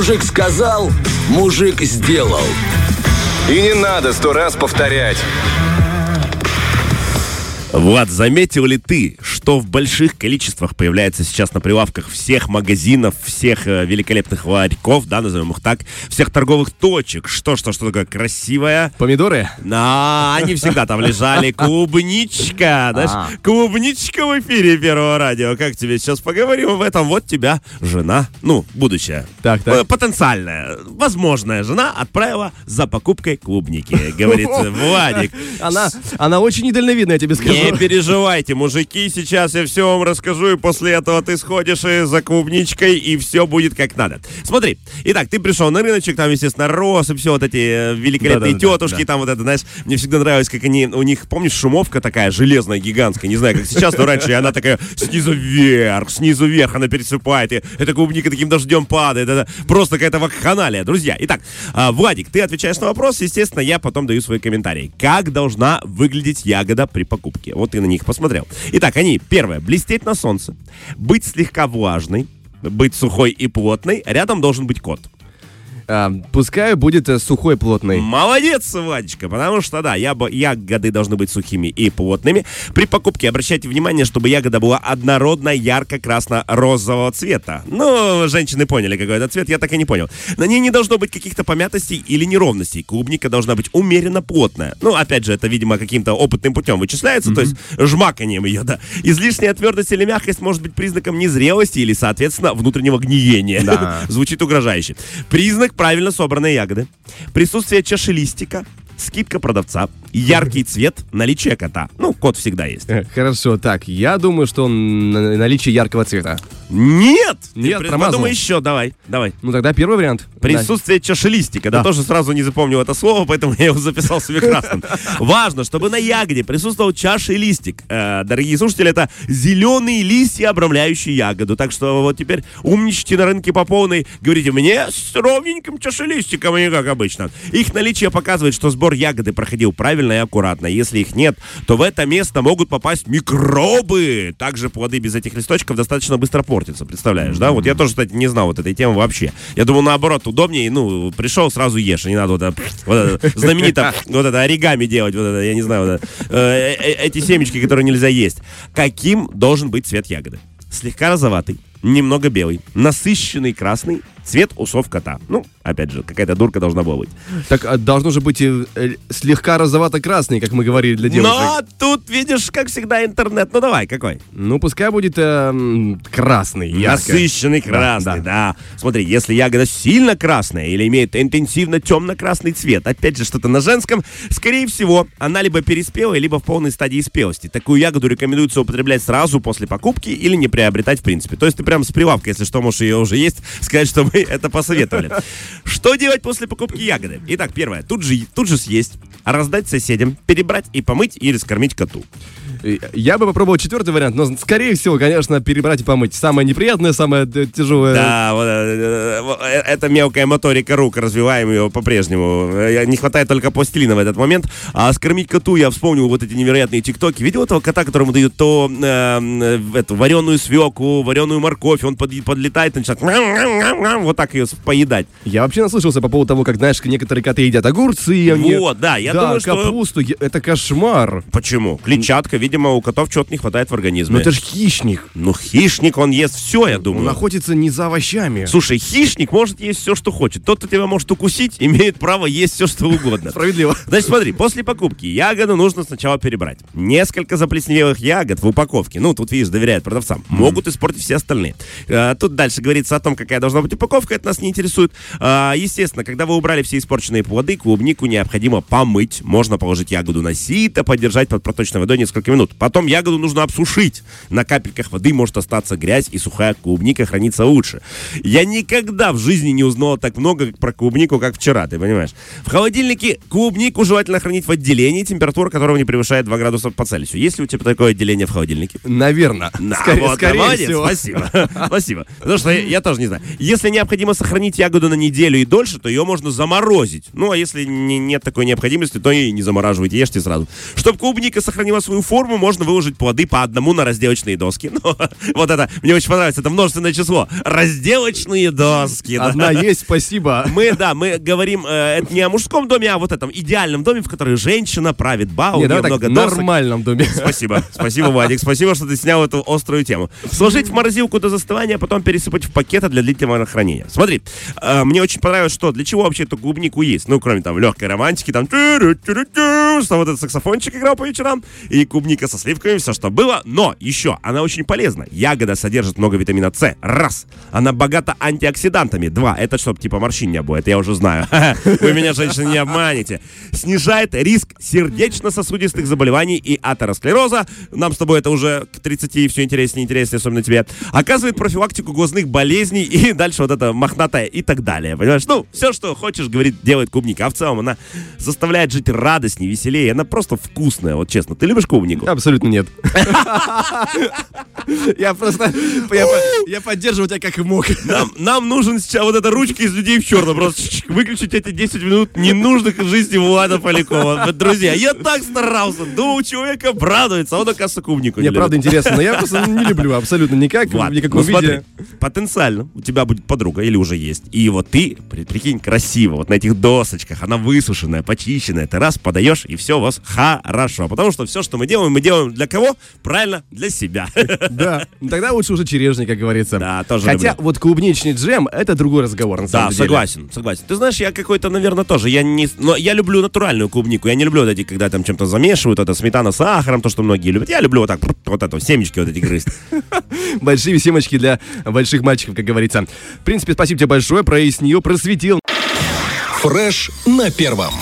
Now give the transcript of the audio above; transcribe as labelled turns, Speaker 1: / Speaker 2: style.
Speaker 1: Мужик сказал, мужик сделал.
Speaker 2: И не надо сто раз повторять.
Speaker 3: Влад, заметил ли ты, что в больших количествах появляется сейчас на прилавках всех магазинов, всех э, великолепных ларьков, да, назовем их так, всех торговых точек? Что, что, что такое красивое?
Speaker 4: Помидоры?
Speaker 3: На, они всегда там лежали. Клубничка, знаешь,
Speaker 4: А.
Speaker 3: клубничка в эфире Первого радио. Как тебе сейчас поговорим об этом? Вот тебя жена, ну, будущая,
Speaker 4: Так, так.
Speaker 3: э, потенциальная, возможная жена отправила за покупкой клубники, говорит Владик.
Speaker 4: Она, она очень недальновидная, я тебе скажу.
Speaker 3: Не переживайте, мужики, сейчас я все вам расскажу, и после этого ты сходишь и за клубничкой, и все будет как надо. Смотри, итак, ты пришел на рыночек, там, естественно, рос, и все вот эти э, великолепные
Speaker 4: Да-да-да,
Speaker 3: тетушки,
Speaker 4: да.
Speaker 3: там вот это, знаешь, мне всегда нравилось, как они, у них, помнишь, шумовка такая железная, гигантская, не знаю, как сейчас, но раньше, она такая снизу вверх, снизу вверх, она пересыпает, и эта клубника таким дождем падает, это просто какая-то вакханалия. Друзья, итак, а, Владик, ты отвечаешь на вопрос, естественно, я потом даю свои комментарии. Как должна выглядеть ягода при покупке? Вот ты на них посмотрел. Итак, они, первое, блестеть на солнце, быть слегка влажной, быть сухой и плотной, рядом должен быть кот.
Speaker 4: А, пускай будет э, сухой, плотный.
Speaker 3: Молодец, Владечка, потому что, да, ябо- ягоды должны быть сухими и плотными. При покупке обращайте внимание, чтобы ягода была однородно ярко-красно-розового цвета. Ну, женщины поняли, какой это цвет, я так и не понял. На ней не должно быть каких-то помятостей или неровностей. Клубника должна быть умеренно плотная. Ну, опять же, это, видимо, каким-то опытным путем вычисляется, то есть жмаканием ее, да. Излишняя твердость или мягкость может быть признаком незрелости или, соответственно, внутреннего гниения.
Speaker 4: Да.
Speaker 3: Звучит угрожающе. Признак правильно собранной ягоды. Присутствие чашелистика, скидка продавца, яркий цвет, наличие кота. Ну, кот всегда есть.
Speaker 4: Э, Хорошо, так, я думаю, что наличие яркого цвета.
Speaker 3: Нет! Ты
Speaker 4: Нет, промазал.
Speaker 3: Подумай еще, давай, давай.
Speaker 4: Ну тогда первый вариант.
Speaker 3: Присутствие чашелистика. Да.
Speaker 4: Да.
Speaker 3: тоже сразу не запомнил это слово, поэтому я его записал себе красным. Важно, чтобы на ягоде присутствовал чашелистик. Э, дорогие слушатели, это зеленые листья, обрамляющие ягоду. Так что вот теперь умничайте на рынке по полной. Говорите, мне с ровненьким чашелистиком, а не как обычно. Их наличие показывает, что сбор ягоды проходил правильно и аккуратно. Если их нет, то в это место могут попасть микробы. Также плоды без этих листочков достаточно быстро портятся, представляешь, да? Вот я тоже, кстати, не знал вот этой темы вообще. Я думал, наоборот, удобнее, ну, пришел, сразу ешь, не надо вот это, вот это знаменито, вот это оригами делать, вот это, я не знаю, вот это, э, э, эти семечки, которые нельзя есть. Каким должен быть цвет ягоды? Слегка розоватый, немного белый, насыщенный красный, цвет усов кота. Ну, опять же, какая-то дурка должна была быть.
Speaker 4: Так а, должно же быть э, э, слегка розовато-красный, как мы говорили для девушек.
Speaker 3: Но тут, видишь, как всегда, интернет. Ну, давай, какой?
Speaker 4: Ну, пускай будет э, м, красный, ярко.
Speaker 3: Насыщенный красный, да, Смотри, если ягода сильно красная или имеет интенсивно темно-красный цвет, опять же, что-то на женском, скорее всего, она либо переспела, либо в полной стадии спелости. Такую ягоду рекомендуется употреблять сразу после покупки или не приобретать в принципе. То есть ты прям с прилавка, если что, можешь ее уже есть, сказать, что мы это посоветовали. Что делать после покупки ягоды? Итак, первое, тут же, тут же съесть, раздать соседям, перебрать и помыть или скормить коту.
Speaker 4: Э, Я бы попробовал четвертый вариант, но, скорее всего, конечно, перебрать и помыть. Самое неприятное, самое э, тяжелое.
Speaker 3: Да, вот, э, вот, э, это мелкая моторика рук, развиваем ее по-прежнему. Э, Не хватает только пластилина в этот момент. А скормить коту, я вспомнил вот эти невероятные тиктоки. Видел этого кота, которому дают то э, э, эту вареную свеклу, вареную морковь, он под- подлетает и начинает вот так ее поедать.
Speaker 4: Я вообще наслышался по поводу того, как, знаешь, некоторые коты едят огурцы.
Speaker 3: Вот, да, я
Speaker 4: да,
Speaker 3: думаю, что...
Speaker 4: капусту. Это кошмар.
Speaker 3: Почему? Клетчатка, видимо, у котов чего-то не хватает в организме.
Speaker 4: Но это же хищник.
Speaker 3: Ну, хищник, он ест все, я думаю.
Speaker 4: Он охотится не за овощами.
Speaker 3: Слушай, хищник может есть все, что хочет. Тот, кто тебя может укусить, имеет право есть все, что угодно.
Speaker 4: Справедливо.
Speaker 3: Значит, смотри, после покупки ягоду нужно сначала перебрать. Несколько заплесневелых ягод в упаковке, ну, тут, видишь, доверяют продавцам, могут испортить все остальные. А, тут дальше говорится о том, какая должна быть упаковка, это нас не интересует. А, естественно, когда вы убрали все испорченные плоды, клубнику необходимо помыть. Можно положить ягоду на сито, подержать под проточной водой несколько минут. Потом ягоду нужно обсушить. На капельках воды может остаться грязь, и сухая клубника хранится лучше. Я никогда в жизни не узнал так много про клубнику, как вчера, ты понимаешь? В холодильнике клубнику желательно хранить в отделении, температура которого не превышает 2 градуса по Цельсию. Есть ли у тебя такое отделение в холодильнике?
Speaker 4: Наверное.
Speaker 3: Да,
Speaker 4: скорее
Speaker 3: вот,
Speaker 4: скорее
Speaker 3: молодец,
Speaker 4: всего.
Speaker 3: спасибо. Спасибо. Потому что я, я тоже не знаю. Если необходимо сохранить ягоду на неделю и дольше, то ее можно заморозить. Ну, а если не- нет такой необходимости, то и не замораживайте, ешьте сразу. Чтобы клубника сохранила свою форму, форму можно выложить плоды по одному на разделочные доски. Ну, вот это, мне очень понравится, это множественное число. Разделочные доски. да.
Speaker 4: Одна есть, спасибо.
Speaker 3: Мы, да, мы говорим э, это не о мужском доме, а вот этом идеальном доме, в который женщина правит ба, у
Speaker 4: Не, давай так,
Speaker 3: много
Speaker 4: в
Speaker 3: досок.
Speaker 4: нормальном доме.
Speaker 3: Спасибо, спасибо, Вадик, спасибо, что ты снял эту острую тему. Сложить в морозилку до застывания, а потом пересыпать в пакеты для длительного хранения. Смотри, э, мне очень понравилось, что для чего вообще эту клубнику есть. Ну, кроме там легкой романтики, там что вот этот саксофончик играл по вечерам, и клубника со сливками, все, что было. Но еще, она очень полезна. Ягода содержит много витамина С. Раз. Она богата антиоксидантами. Два. Это чтобы типа морщин не было. Это я уже знаю. Вы меня, женщины, не обманете. Снижает риск сердечно-сосудистых заболеваний и атеросклероза. Нам с тобой это уже к 30 все интереснее и интереснее, особенно тебе. Оказывает профилактику глазных болезней и дальше вот это мохнатое и так далее. Понимаешь? Ну, все, что хочешь, говорит, делает клубника. А в целом она заставляет жить радостнее, веселее. Она просто вкусная, вот честно. Ты любишь клубнику?
Speaker 4: Абсолютно нет. Я просто... Я, я поддерживаю тебя как мог.
Speaker 3: Нам, нам нужен сейчас вот эта ручка из людей в черном. Просто выключить эти 10 минут ненужных в жизни Влада Полякова. Друзья, я так старался. Думал, человек обрадуется, а он, оказывается, клубнику не
Speaker 4: Мне правда интересно, но я просто не люблю абсолютно никак,
Speaker 3: Влад,
Speaker 4: в никаком
Speaker 3: ну смотри, потенциально у тебя будет подруга или уже есть. И вот ты, при- прикинь, красиво, вот на этих досочках, она высушенная, почищенная, ты раз подаешь, и все у вас хорошо. Потому что все, что мы делаем, мы делаем для кого? Правильно, для себя.
Speaker 4: Да, ну тогда лучше уже черешни, как говорится.
Speaker 3: Да, тоже
Speaker 4: Хотя
Speaker 3: люблю.
Speaker 4: вот клубничный джем — это другой разговор, на самом
Speaker 3: Да,
Speaker 4: деле.
Speaker 3: согласен, согласен. Ты знаешь, я какой-то, наверное, тоже. Я не, но я люблю натуральную клубнику. Я не люблю вот эти, когда там чем-то замешивают, это сметана с сахаром, то, что многие любят. Я люблю вот так, вот это, семечки вот эти грызть.
Speaker 4: Большие семечки для больших мальчиков, как говорится. В принципе, спасибо тебе большое, прояснил, просветил.
Speaker 1: Фреш на первом.